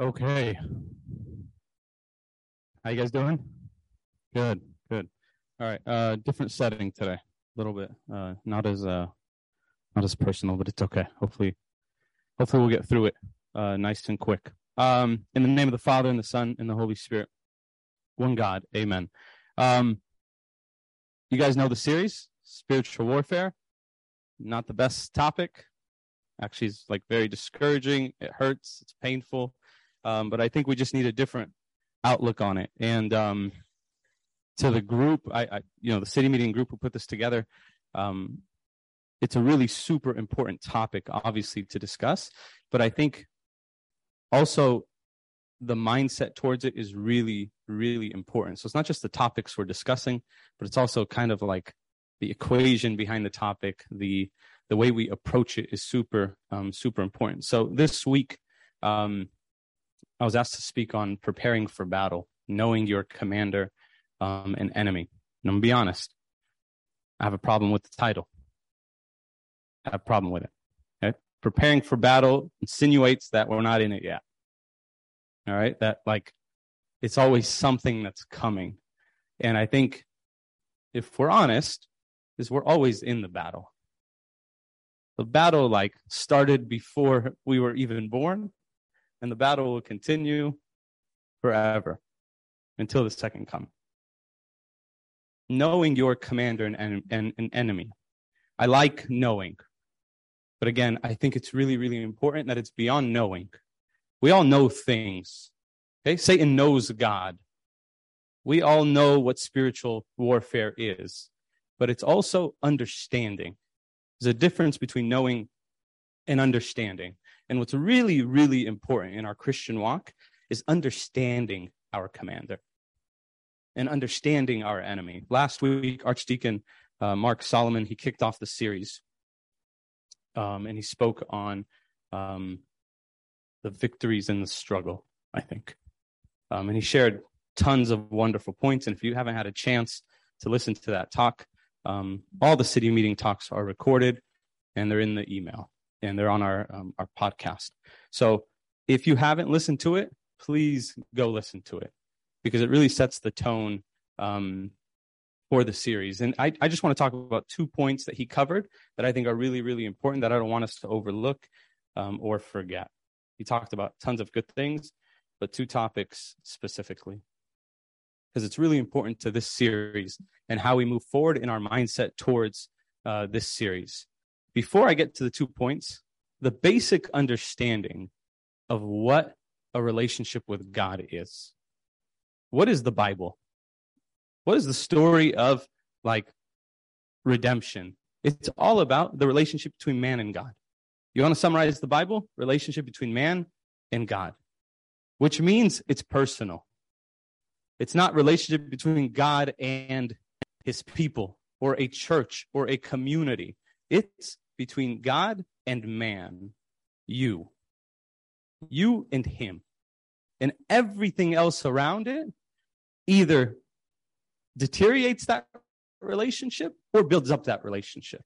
Okay. How you guys doing? Good, good. All right. Uh different setting today. A little bit. Uh not as uh not as personal, but it's okay. Hopefully hopefully we'll get through it uh nice and quick. Um in the name of the Father and the Son and the Holy Spirit. One God. Amen. Um you guys know the series, Spiritual Warfare. Not the best topic. Actually, it's like very discouraging. It hurts. It's painful. Um, but I think we just need a different outlook on it. And um, to the group, I, I, you know, the city meeting group who put this together, um, it's a really super important topic, obviously, to discuss. But I think also the mindset towards it is really, really important. So it's not just the topics we're discussing, but it's also kind of like the equation behind the topic, the the way we approach it is super, um, super important. So this week, um, I was asked to speak on preparing for battle, knowing your commander um, and enemy. And I'm gonna be honest, I have a problem with the title. I have a problem with it. Okay? Preparing for battle insinuates that we're not in it yet. All right, that like it's always something that's coming, and I think if we're honest, is we're always in the battle the battle like started before we were even born and the battle will continue forever until the second coming. Knowing your commander and, and, and an enemy. I like knowing. But again i think it's really really important that it's beyond knowing. We all know things. Okay? Satan knows god. We all know what spiritual warfare is. But it's also understanding. There's a difference between knowing and understanding. And what's really, really important in our Christian walk is understanding our commander and understanding our enemy. Last week, Archdeacon uh, Mark Solomon, he kicked off the series um, and he spoke on um, the victories in the struggle, I think. Um, and he shared tons of wonderful points. And if you haven't had a chance to listen to that talk, um, all the city meeting talks are recorded and they're in the email and they're on our um, our podcast. So if you haven't listened to it, please go listen to it because it really sets the tone um, for the series. And I, I just want to talk about two points that he covered that I think are really, really important that I don't want us to overlook um, or forget. He talked about tons of good things, but two topics specifically because it's really important to this series and how we move forward in our mindset towards uh, this series. Before I get to the two points, the basic understanding of what a relationship with God is. What is the Bible? What is the story of like redemption? It's all about the relationship between man and God. You want to summarize the Bible? Relationship between man and God, which means it's personal. It's not relationship between God and his people or a church or a community. It's between God and man, you. You and him. And everything else around it either deteriorates that relationship or builds up that relationship.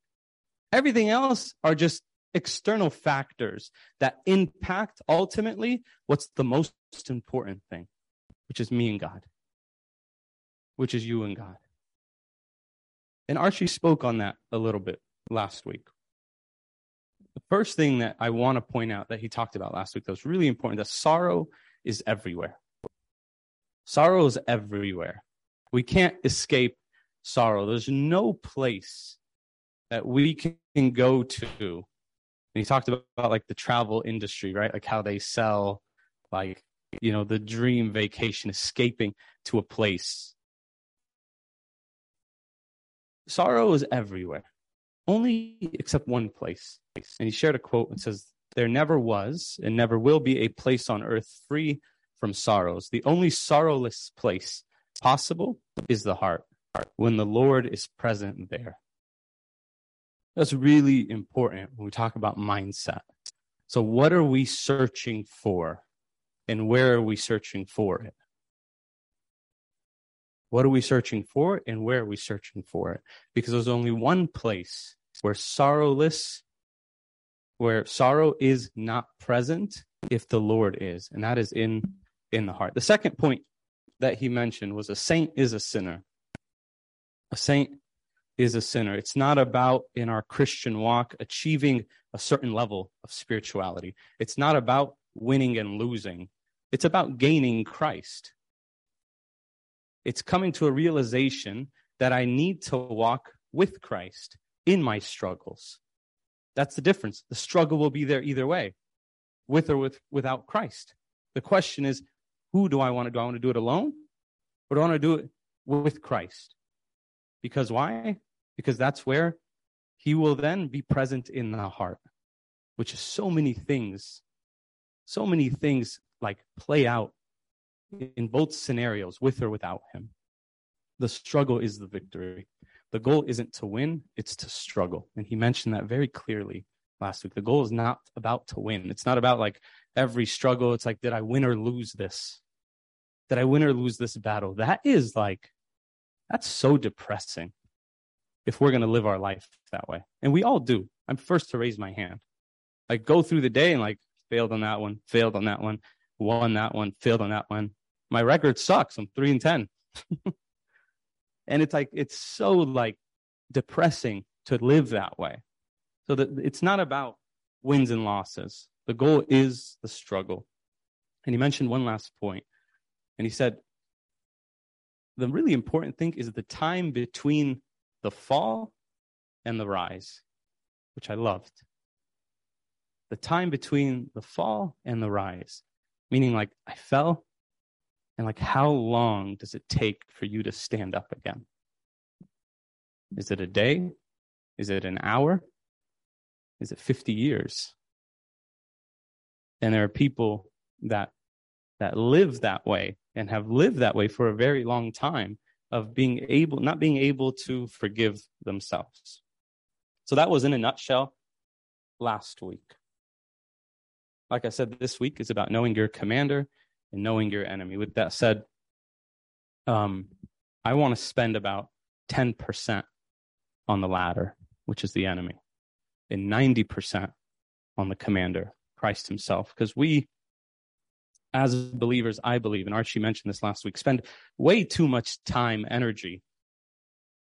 Everything else are just external factors that impact ultimately what's the most important thing, which is me and God which is you and God. And Archie spoke on that a little bit last week. The first thing that I want to point out that he talked about last week that was really important that sorrow is everywhere. Sorrow is everywhere. We can't escape sorrow. There's no place that we can go to. And he talked about, about like the travel industry, right? Like how they sell like, you know, the dream vacation, escaping to a place sorrow is everywhere, only except one place. And he shared a quote and says, There never was and never will be a place on earth free from sorrows. The only sorrowless place possible is the heart when the Lord is present there. That's really important when we talk about mindset. So, what are we searching for? And where are we searching for it? What are we searching for and where are we searching for it? Because there's only one place where sorrowless, where sorrow is not present, if the Lord is, and that is in in the heart. The second point that he mentioned was a saint is a sinner. A saint is a sinner. It's not about in our Christian walk achieving a certain level of spirituality. It's not about winning and losing. It's about gaining Christ. It's coming to a realization that I need to walk with Christ in my struggles. That's the difference. The struggle will be there either way, with or with, without Christ. The question is, who do I want to do? I want to do it alone or do I want to do it with Christ? Because why? Because that's where he will then be present in the heart, which is so many things, so many things like play out in both scenarios, with or without him. The struggle is the victory. The goal isn't to win, it's to struggle. And he mentioned that very clearly last week. The goal is not about to win. It's not about like every struggle. It's like, did I win or lose this? Did I win or lose this battle? That is like, that's so depressing if we're going to live our life that way. And we all do. I'm first to raise my hand. Like go through the day and like failed on that one, failed on that one, won that one, failed on that one. My record sucks. I'm three and 10. and it's like, it's so like depressing to live that way. So that it's not about wins and losses. The goal is the struggle. And he mentioned one last point, and he said, the really important thing is the time between the fall and the rise, which I loved. The time between the fall and the rise, meaning like I fell, and like how long does it take for you to stand up again? Is it a day? Is it an hour? Is it 50 years? And there are people that that live that way and have lived that way for a very long time of being able not being able to forgive themselves. So that was in a nutshell last week. Like I said, this week is about knowing your commander and knowing your enemy. With that said, um, I want to spend about 10% on the latter, which is the enemy and 90% on the commander, Christ himself. Because we, as believers, I believe, and Archie mentioned this last week, spend way too much time, energy,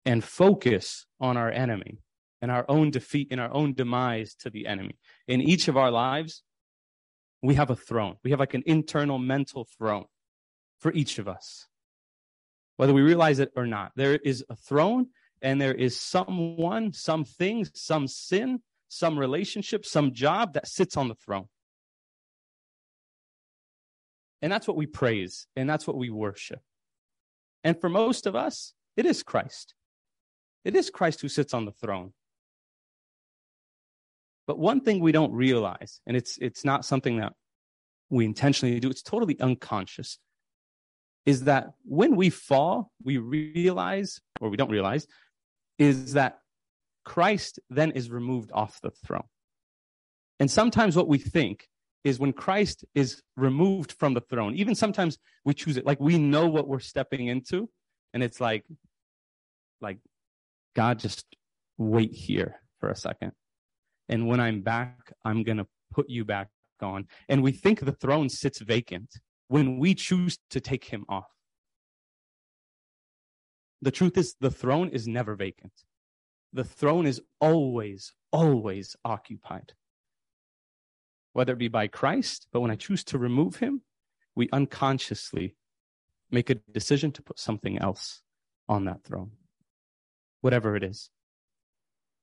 and focus on our enemy and our own defeat and our own demise to the enemy. In each of our lives, we have a throne. We have like an internal mental throne for each of us. Whether we realize it or not, there is a throne and there is someone, some something, some sin, some relationship, some job that sits on the throne. And that's what we praise and that's what we worship. And for most of us, it is Christ. It is Christ who sits on the throne. But one thing we don't realize, and it's, it's not something that we intentionally do, it's totally unconscious, is that when we fall, we realize, or we don't realize, is that Christ then is removed off the throne. And sometimes what we think is when Christ is removed from the throne, even sometimes we choose it, like we know what we're stepping into, and it's like, like, God, just wait here for a second. And when I'm back, I'm going to put you back on. And we think the throne sits vacant when we choose to take him off. The truth is, the throne is never vacant. The throne is always, always occupied. Whether it be by Christ, but when I choose to remove him, we unconsciously make a decision to put something else on that throne. Whatever it is.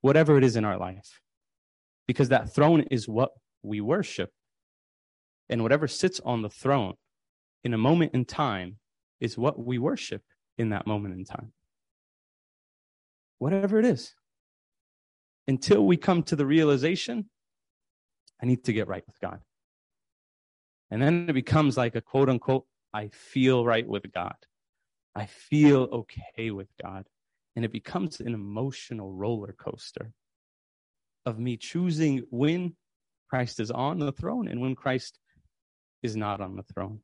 Whatever it is in our life. Because that throne is what we worship. And whatever sits on the throne in a moment in time is what we worship in that moment in time. Whatever it is. Until we come to the realization, I need to get right with God. And then it becomes like a quote unquote, I feel right with God. I feel okay with God. And it becomes an emotional roller coaster of me choosing when Christ is on the throne and when Christ is not on the throne.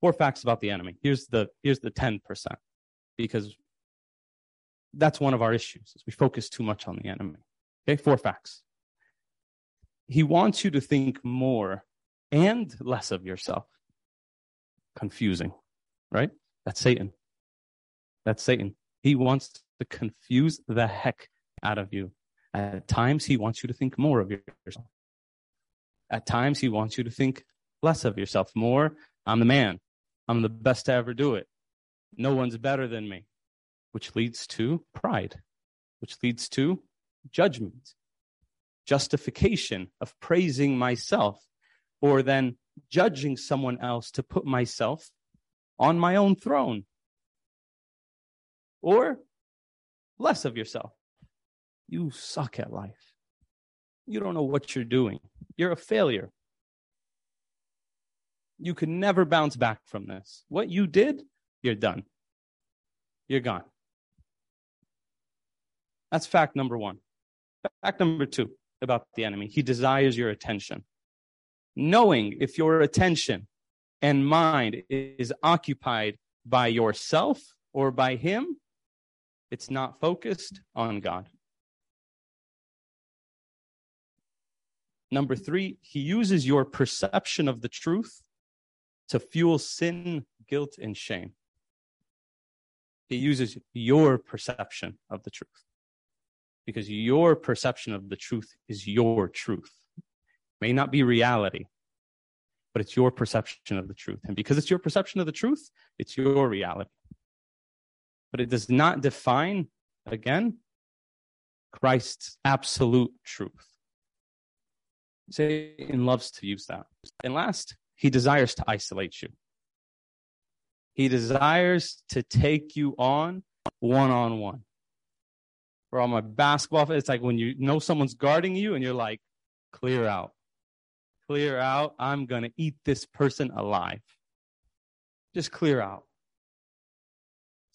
Four facts about the enemy. Here's the here's the 10%. Because that's one of our issues is we focus too much on the enemy. Okay, four facts. He wants you to think more and less of yourself. Confusing, right? That's Satan. That's Satan. He wants to confuse the heck out of you. At times, he wants you to think more of yourself. At times, he wants you to think less of yourself. More, I'm the man. I'm the best to ever do it. No one's better than me, which leads to pride, which leads to judgment, justification of praising myself, or then judging someone else to put myself on my own throne, or less of yourself. You suck at life. You don't know what you're doing. You're a failure. You can never bounce back from this. What you did, you're done. You're gone. That's fact number one. Fact number two about the enemy he desires your attention. Knowing if your attention and mind is occupied by yourself or by him, it's not focused on God. Number three, he uses your perception of the truth to fuel sin, guilt, and shame. He uses your perception of the truth because your perception of the truth is your truth. It may not be reality, but it's your perception of the truth. And because it's your perception of the truth, it's your reality. But it does not define, again, Christ's absolute truth. Satan loves to use that. And last, he desires to isolate you. He desires to take you on one on one. For all my basketball, it's like when you know someone's guarding you and you're like, clear out. Clear out. I'm going to eat this person alive. Just clear out.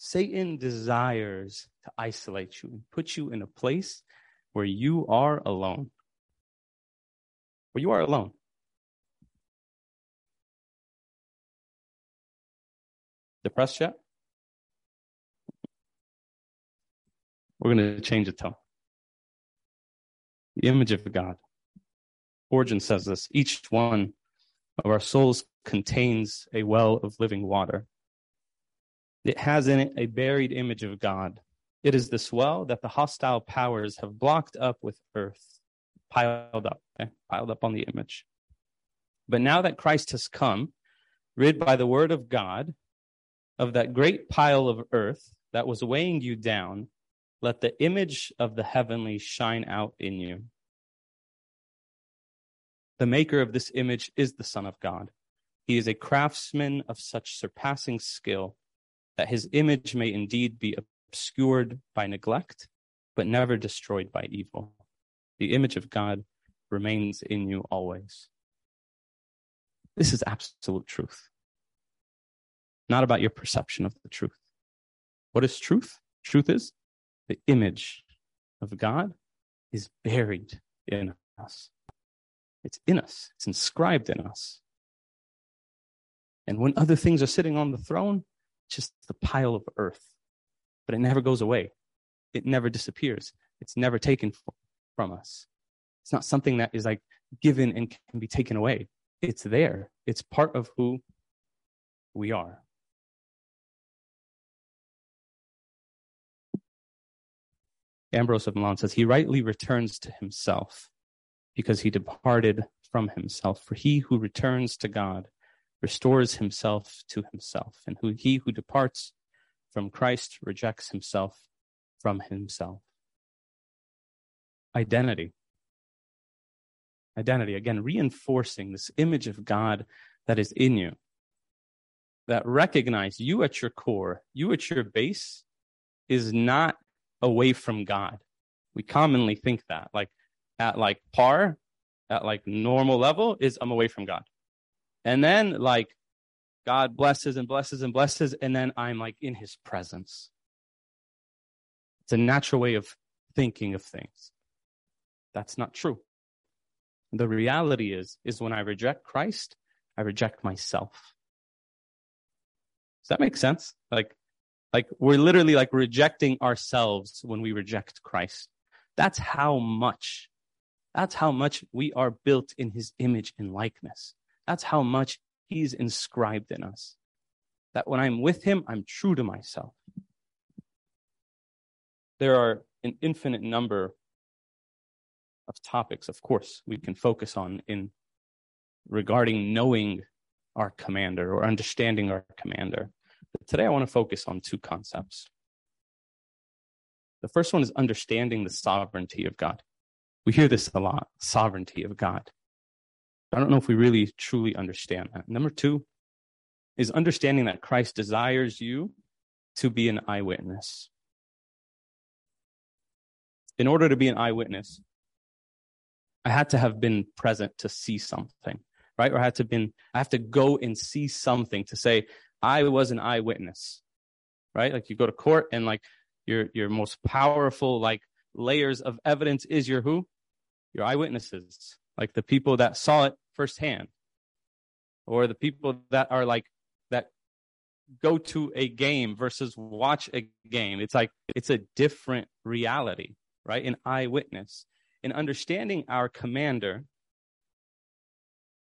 Satan desires to isolate you and put you in a place where you are alone where you are alone. Depressed yet? We're going to change the tone. The image of God. Origen says this each one of our souls contains a well of living water. It has in it a buried image of God. It is this well that the hostile powers have blocked up with earth piled up, okay? piled up on the image. But now that Christ has come, rid by the word of God of that great pile of earth that was weighing you down, let the image of the heavenly shine out in you. The maker of this image is the Son of God. He is a craftsman of such surpassing skill that his image may indeed be obscured by neglect, but never destroyed by evil. The image of God remains in you always. This is absolute truth. Not about your perception of the truth. What is truth? Truth is the image of God is buried in us. It's in us, it's inscribed in us. And when other things are sitting on the throne, just the pile of earth. But it never goes away, it never disappears, it's never taken from us. It's not something that is like given and can be taken away. It's there. It's part of who we are. Ambrose of Milan says, He rightly returns to himself because he departed from himself. For he who returns to God restores himself to himself, and who, he who departs from Christ rejects himself from himself identity. Identity, again, reinforcing this image of God that is in you, that recognize you at your core, you at your base is not away from God. We commonly think that, like at like par, at like normal level, is I'm away from God. And then like God blesses and blesses and blesses, and then I'm like in his presence. It's a natural way of thinking of things. That's not true. The reality is, is when I reject Christ, I reject myself. Does that make sense? Like, Like we're literally like rejecting ourselves when we reject Christ. That's how much, that's how much we are built in his image and likeness. That's how much he's inscribed in us. That when I'm with him, I'm true to myself. There are an infinite number of topics, of course, we can focus on in regarding knowing our commander or understanding our commander. But today I want to focus on two concepts. The first one is understanding the sovereignty of God. We hear this a lot sovereignty of God. I don't know if we really truly understand that. Number two is understanding that Christ desires you to be an eyewitness. In order to be an eyewitness, I had to have been present to see something, right? Or I had to been I have to go and see something to say I was an eyewitness, right? Like you go to court and like your your most powerful like layers of evidence is your who? Your eyewitnesses, like the people that saw it firsthand, or the people that are like that go to a game versus watch a game. It's like it's a different reality, right? An eyewitness. In understanding our commander,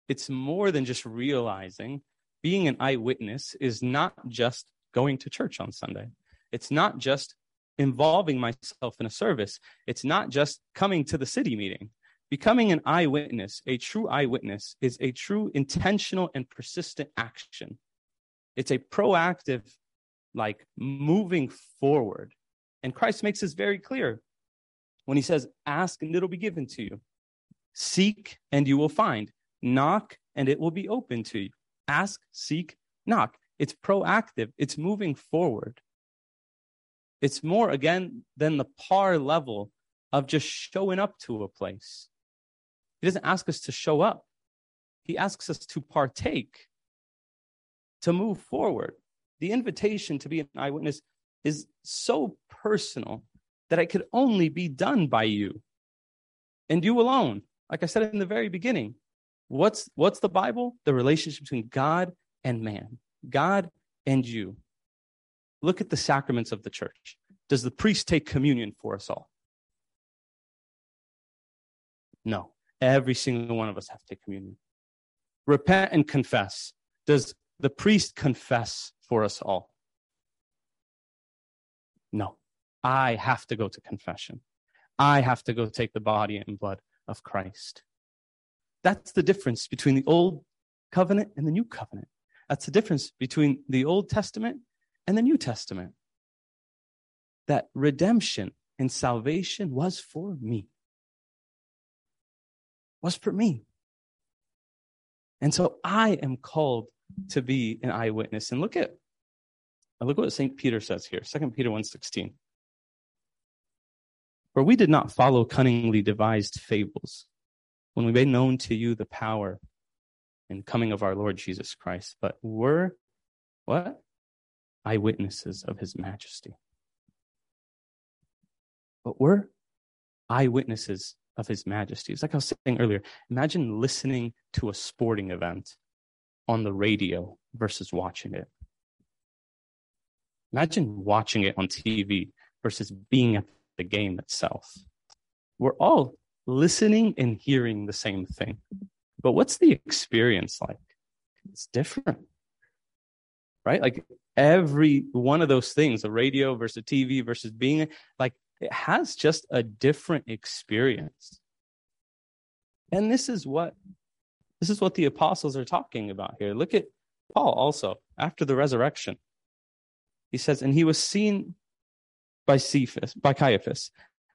it's more than just realizing being an eyewitness is not just going to church on Sunday. It's not just involving myself in a service. It's not just coming to the city meeting. Becoming an eyewitness, a true eyewitness, is a true intentional and persistent action. It's a proactive, like moving forward. And Christ makes this very clear when he says, Ask and it'll be given to you. Seek and you will find. Knock and it will be open to you. Ask, seek, knock. It's proactive, it's moving forward. It's more, again, than the par level of just showing up to a place. He doesn't ask us to show up, He asks us to partake, to move forward. The invitation to be an eyewitness is so personal that it could only be done by you and you alone. Like I said in the very beginning, what's what's the Bible? The relationship between God and man, God and you. Look at the sacraments of the church. Does the priest take communion for us all? No. Every single one of us have to take communion. Repent and confess. Does the priest confess for us all? No. I have to go to confession. I have to go take the body and blood of Christ. That's the difference between the old covenant and the new covenant. That's the difference between the Old Testament and the New Testament. That redemption and salvation was for me. Was for me. And so I am called to be an eyewitness. And look at uh, look what St. Peter says here, 2 Peter 1:16. For we did not follow cunningly devised fables when we made known to you the power and coming of our Lord Jesus Christ, but were what? Eyewitnesses of his majesty. But we're eyewitnesses of his majesty. It's like I was saying earlier. Imagine listening to a sporting event on the radio versus watching it. Imagine watching it on TV versus being at the game itself. We're all listening and hearing the same thing. But what's the experience like? It's different. Right? Like every one of those things, the radio versus TV versus being like it has just a different experience. And this is what this is what the apostles are talking about here. Look at Paul also after the resurrection. He says, and he was seen by Cephas, by Caiaphas,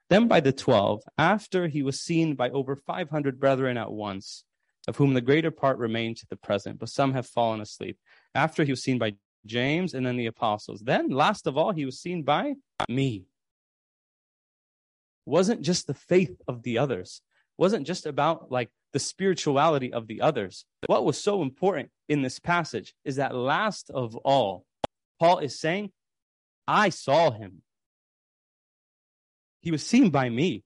then by the twelve, after he was seen by over five hundred brethren at once, of whom the greater part remain to the present, but some have fallen asleep. After he was seen by James and then the apostles. Then, last of all, he was seen by me. Wasn't just the faith of the others, wasn't just about like the spirituality of the others. What was so important in this passage is that last of all, Paul is saying, I saw him. He was seen by me.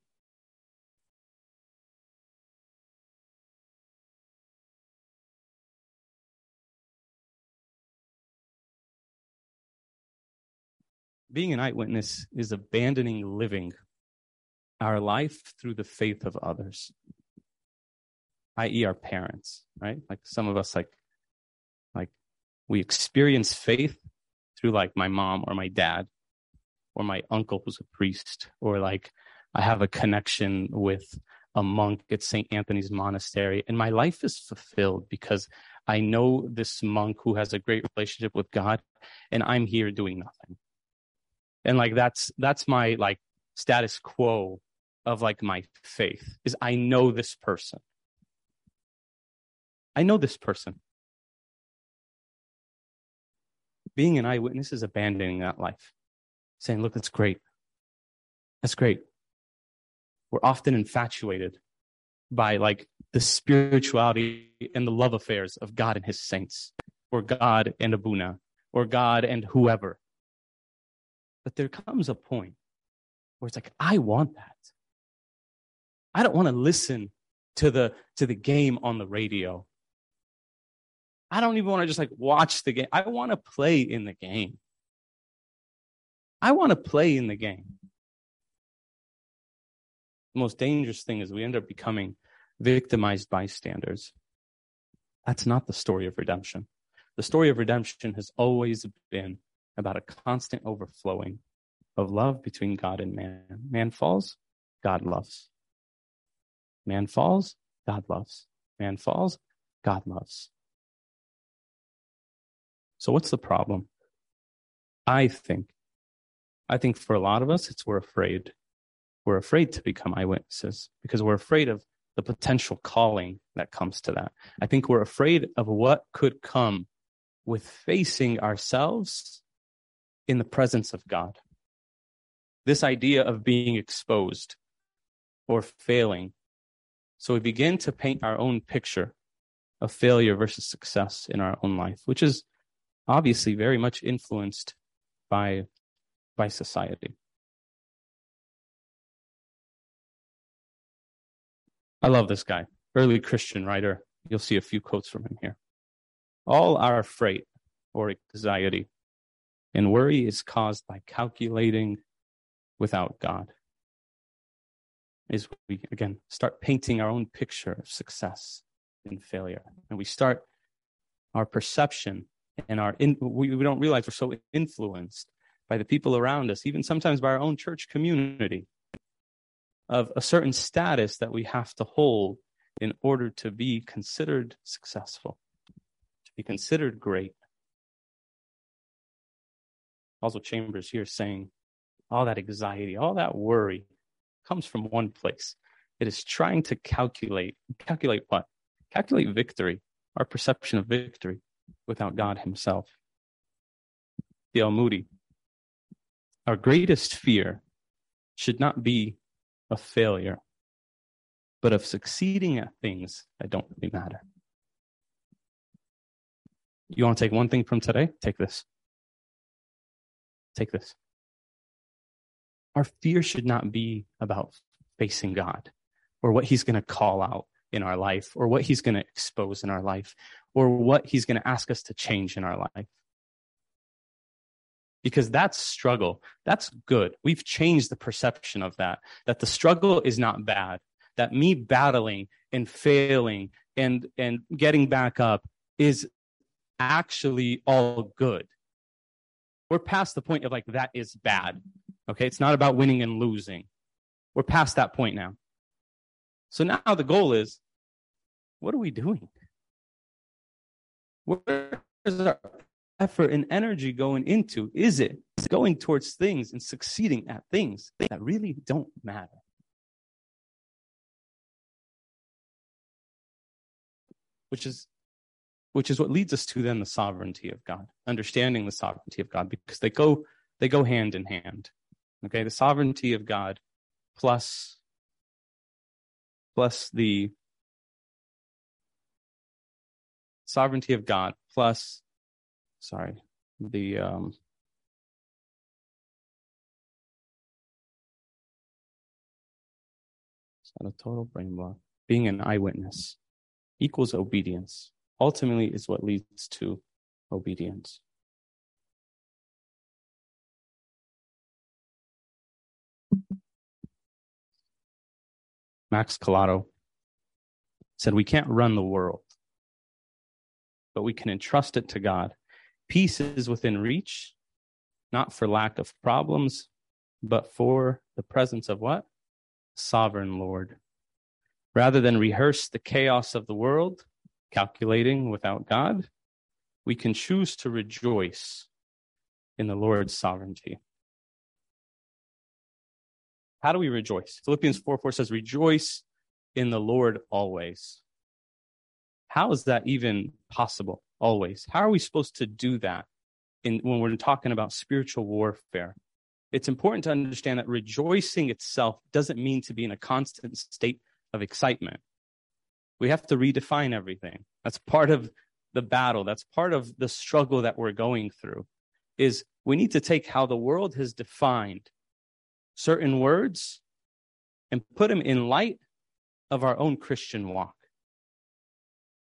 being an eyewitness is abandoning living our life through the faith of others, i.e., our parents, right? Like some of us, like, like we experience faith through like my mom or my dad or my uncle who's a priest, or like I have a connection with a monk at St. Anthony's Monastery, and my life is fulfilled because I know this monk who has a great relationship with God, and I'm here doing nothing. And like that's that's my like status quo of like my faith is I know this person. I know this person. Being an eyewitness is abandoning that life, saying, look, that's great. That's great. We're often infatuated by like the spirituality and the love affairs of God and his saints, or God and Abuna, or God and whoever. But there comes a point where it's like, I want that. I don't want to listen to the to the game on the radio. I don't even want to just like watch the game. I want to play in the game. I want to play in the game. The most dangerous thing is we end up becoming victimized bystanders. That's not the story of redemption. The story of redemption has always been about a constant overflowing of love between God and man. Man falls, God loves. Man falls, God loves. Man falls, God loves. So, what's the problem? I think, I think for a lot of us, it's we're afraid. We're afraid to become eyewitnesses because we're afraid of the potential calling that comes to that. I think we're afraid of what could come with facing ourselves in the presence of God. This idea of being exposed or failing so we begin to paint our own picture of failure versus success in our own life, which is obviously very much influenced by, by society. I love this guy, early Christian writer. You'll see a few quotes from him here. All our freight or anxiety and worry is caused by calculating without God is we again start painting our own picture of success and failure. And we start our perception and our in, we, we don't realize we're so influenced by the people around us even sometimes by our own church community of a certain status that we have to hold in order to be considered successful to be considered great. Oswald Chambers here saying all that anxiety all that worry comes from one place. It is trying to calculate, calculate what? Calculate victory, our perception of victory without God Himself. D.L. Moody, our greatest fear should not be a failure, but of succeeding at things that don't really matter. You want to take one thing from today? Take this. Take this. Our fear should not be about facing God or what he's going to call out in our life or what he's going to expose in our life or what he's going to ask us to change in our life. Because that's struggle. That's good. We've changed the perception of that, that the struggle is not bad, that me battling and failing and, and getting back up is actually all good. We're past the point of like, that is bad. Okay, it's not about winning and losing. We're past that point now. So now the goal is what are we doing? Where is our effort and energy going into? Is it going towards things and succeeding at things that really don't matter? Which is which is what leads us to then the sovereignty of God, understanding the sovereignty of God, because they go they go hand in hand. Okay, the sovereignty of God plus plus the sovereignty of God plus sorry, the um is that a total brain block? Being an eyewitness equals obedience. Ultimately is what leads to obedience. Max Lucado said, We can't run the world, but we can entrust it to God. Peace is within reach, not for lack of problems, but for the presence of what? Sovereign Lord. Rather than rehearse the chaos of the world, calculating without God, we can choose to rejoice in the Lord's sovereignty. How do we rejoice? Philippians 4 4 says, Rejoice in the Lord always. How is that even possible? Always. How are we supposed to do that in, when we're talking about spiritual warfare? It's important to understand that rejoicing itself doesn't mean to be in a constant state of excitement. We have to redefine everything. That's part of the battle. That's part of the struggle that we're going through is we need to take how the world has defined certain words and put them in light of our own Christian walk,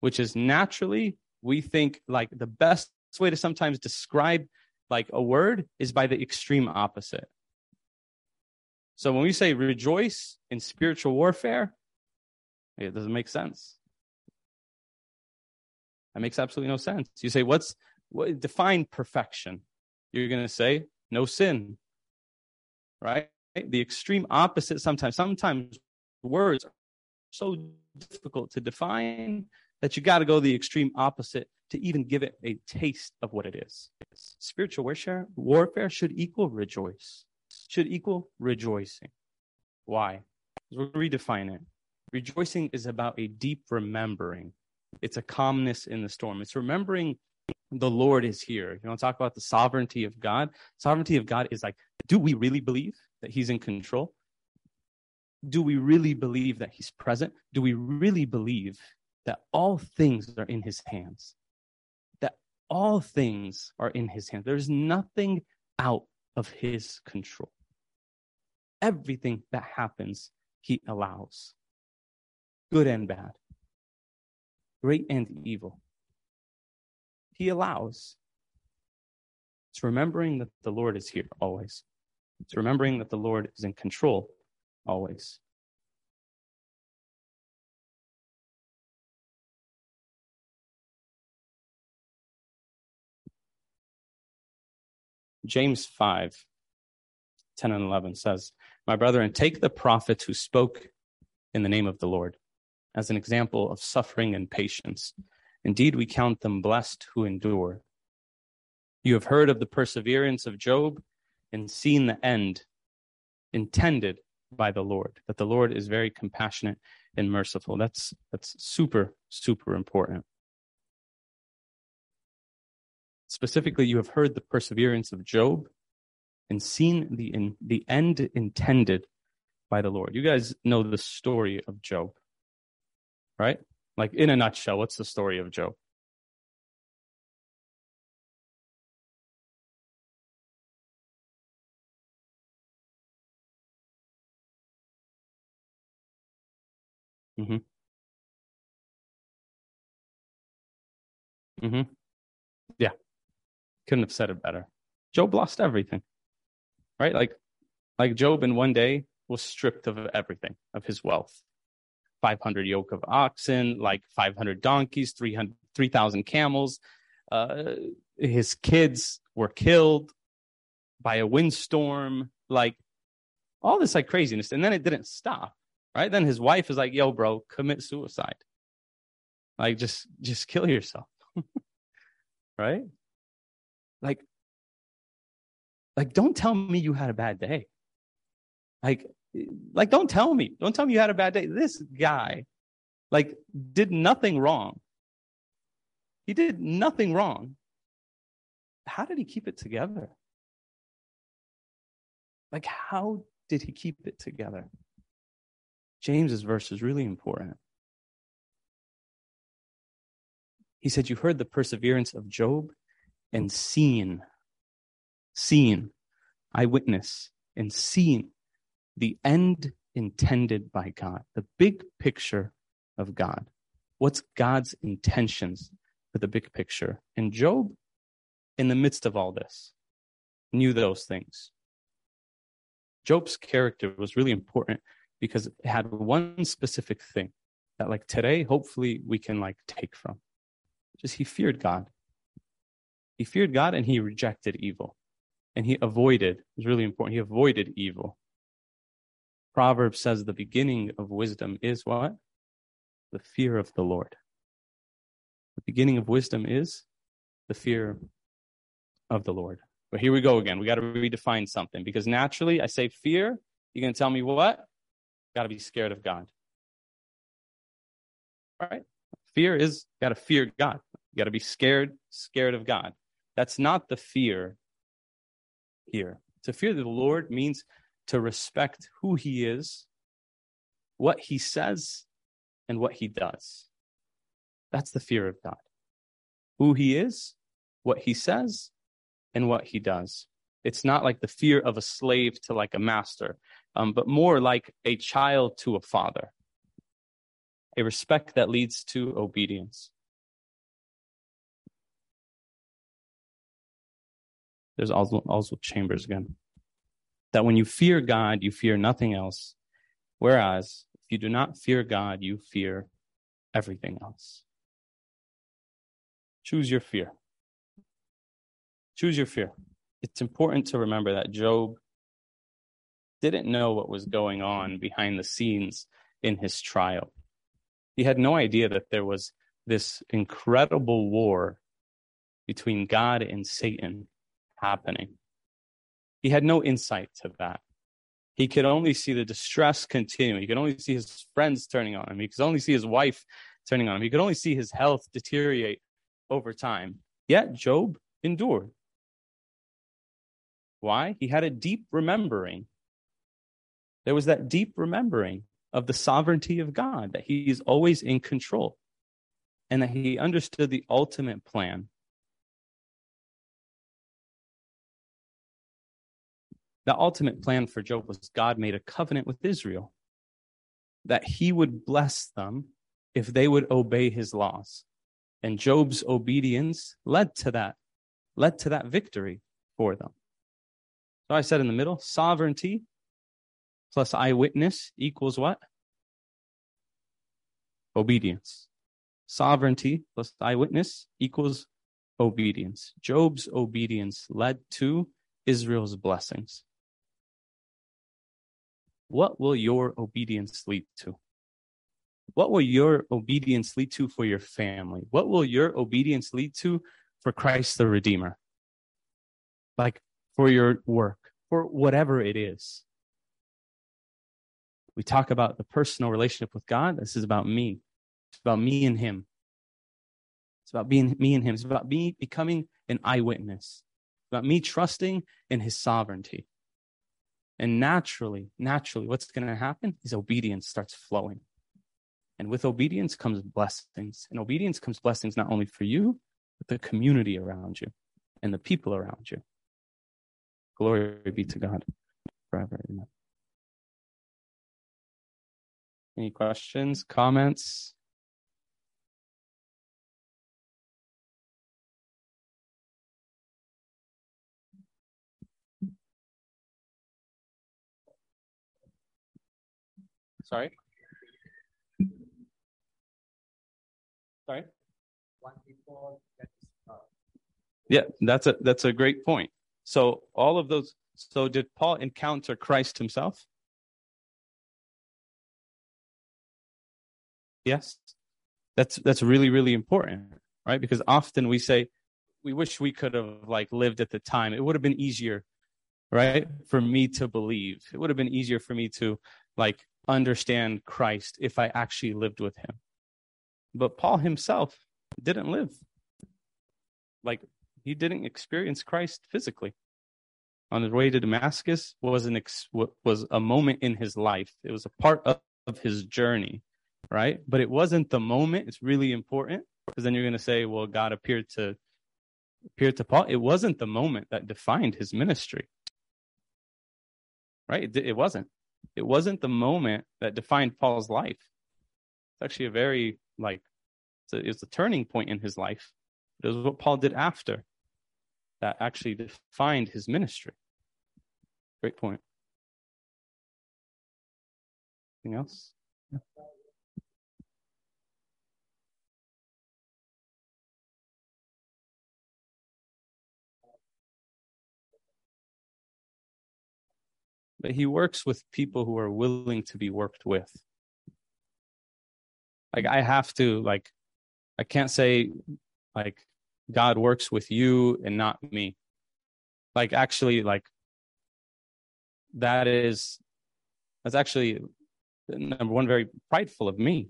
which is naturally, we think like the best way to sometimes describe like a word is by the extreme opposite. So when we say rejoice in spiritual warfare, it doesn't make sense. That makes absolutely no sense. You say, what's what define perfection? You're going to say no sin, right? The extreme opposite sometimes. Sometimes words are so difficult to define that you got to go the extreme opposite to even give it a taste of what it is. Spiritual warfare, warfare should equal rejoice, should equal rejoicing. Why? Because we'll redefine it. Rejoicing is about a deep remembering. It's a calmness in the storm. It's remembering the Lord is here. You to talk about the sovereignty of God? Sovereignty of God is like, do we really believe that He's in control? Do we really believe that He's present? Do we really believe that all things are in His hands? That all things are in His hands. There's nothing out of His control. Everything that happens, He allows, good and bad, great and evil he allows. It's remembering that the Lord is here always. It's remembering that the Lord is in control always. James 5, 10 and 11 says, My brethren, take the prophets who spoke in the name of the Lord as an example of suffering and patience. Indeed, we count them blessed who endure. You have heard of the perseverance of Job and seen the end intended by the Lord, that the Lord is very compassionate and merciful. That's, that's super, super important. Specifically, you have heard the perseverance of Job and seen the, in, the end intended by the Lord. You guys know the story of Job, right? Like, in a nutshell, what's the story of Job? Mm-hmm. Yeah. Couldn't have said it better. Job lost everything. Right? Like like Job in one day was stripped of everything, of his wealth. 500 yoke of oxen, like 500 donkeys, 3,000 3, camels. Uh, his kids were killed by a windstorm, like all this like craziness. And then it didn't stop, right? Then his wife is like, yo, bro, commit suicide. Like just, just kill yourself. right? Like, like, don't tell me you had a bad day. Like, like, don't tell me. Don't tell me you had a bad day. This guy, like, did nothing wrong. He did nothing wrong. How did he keep it together? Like, how did he keep it together? James's verse is really important. He said, You heard the perseverance of Job and mm. seen, seen, eyewitness, and seen the end intended by God, the big picture of God. What's God's intentions for the big picture? And Job, in the midst of all this, knew those things. Job's character was really important because it had one specific thing that like today hopefully we can like take from just he feared god. He feared god and he rejected evil. And he avoided it's really important he avoided evil. Proverbs says the beginning of wisdom is what? The fear of the lord. The beginning of wisdom is the fear of the lord. But here we go again. We got to redefine something because naturally i say fear you're going to tell me what? Got to be scared of god. Right? Fear is got to fear God. Got to be scared, scared of God. That's not the fear here. To fear the Lord means to respect who he is, what he says, and what he does. That's the fear of God. Who he is, what he says, and what he does. It's not like the fear of a slave to like a master, um, but more like a child to a father a respect that leads to obedience. There's also, Oswald Chambers again. That when you fear God, you fear nothing else. Whereas if you do not fear God, you fear everything else. Choose your fear. Choose your fear. It's important to remember that Job didn't know what was going on behind the scenes in his trial. He had no idea that there was this incredible war between God and Satan happening. He had no insight to that. He could only see the distress continue. He could only see his friends turning on him. He could only see his wife turning on him. He could only see his health deteriorate over time. Yet Job endured. Why? He had a deep remembering. There was that deep remembering of the sovereignty of God, that he is always in control, and that he understood the ultimate plan. The ultimate plan for Job was God made a covenant with Israel that he would bless them if they would obey his laws. And Job's obedience led to that, led to that victory for them. So I said in the middle, sovereignty plus eyewitness equals what? Obedience. Sovereignty plus eyewitness equals obedience. Job's obedience led to Israel's blessings. What will your obedience lead to? What will your obedience lead to for your family? What will your obedience lead to for Christ the Redeemer? Like for your work, for whatever it is. We talk about the personal relationship with God. This is about me. It's about me and Him. It's about being me and Him. It's about me becoming an eyewitness. It's about me trusting in His sovereignty. And naturally, naturally, what's going to happen is obedience starts flowing. And with obedience comes blessings. And obedience comes blessings not only for you, but the community around you and the people around you. Glory be to God forever. Any questions, comments? Sorry? Sorry? Yeah, that's a that's a great point. So all of those so did Paul encounter Christ himself? Yes. That's that's really really important, right? Because often we say we wish we could have like lived at the time. It would have been easier, right? For me to believe. It would have been easier for me to like understand Christ if I actually lived with him. But Paul himself didn't live. Like he didn't experience Christ physically. On his way to Damascus was an ex- was a moment in his life. It was a part of, of his journey right? But it wasn't the moment. It's really important because then you're going to say, well, God appeared to appeared to Paul. It wasn't the moment that defined his ministry, right? It, it wasn't. It wasn't the moment that defined Paul's life. It's actually a very like it's a, it's a turning point in his life. It was what Paul did after that actually defined his ministry. Great point. Anything else? But he works with people who are willing to be worked with. Like I have to like I can't say like God works with you and not me. Like actually like that is that's actually number one very prideful of me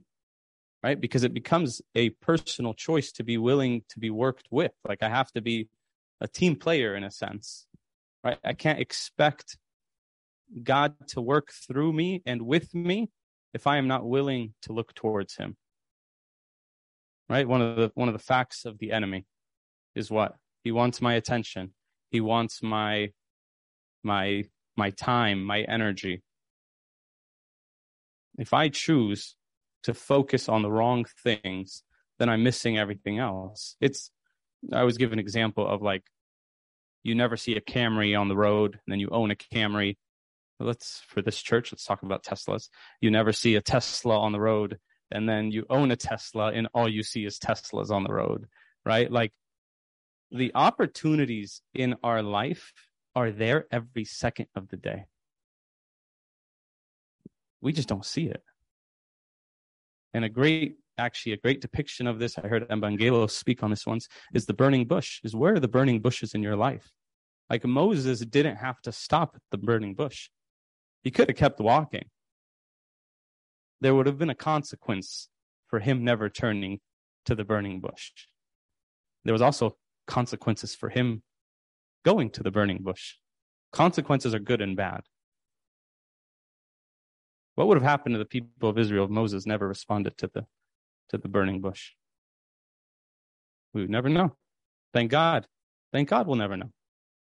right because it becomes a personal choice to be willing to be worked with like i have to be a team player in a sense right i can't expect god to work through me and with me if i am not willing to look towards him. Right? One of the one of the facts of the enemy is what? He wants my attention. He wants my my my time my energy. If i choose to focus on the wrong things then i'm missing everything else. It's i was given an example of like you never see a camry on the road and then you own a camry let's for this church let's talk about teslas you never see a tesla on the road and then you own a Tesla and all you see is Teslas on the road, right? Like the opportunities in our life are there every second of the day. We just don't see it. And a great, actually, a great depiction of this, I heard Evangelos speak on this once, is the burning bush. Is where are the burning bushes in your life? Like Moses didn't have to stop at the burning bush. He could have kept walking there would have been a consequence for him never turning to the burning bush. There was also consequences for him going to the burning bush. Consequences are good and bad. What would have happened to the people of Israel if Moses never responded to the to the burning bush? We would never know. Thank God. Thank God we'll never know.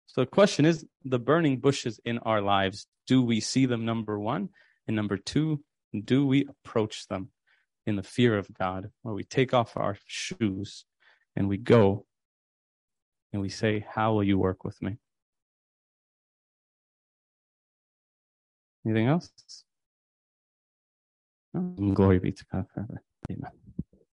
So the question is the burning bushes in our lives, do we see them number one? And number two, do we approach them in the fear of God, where we take off our shoes and we go and we say, How will you work with me? Anything else? glory be to God forever. Amen.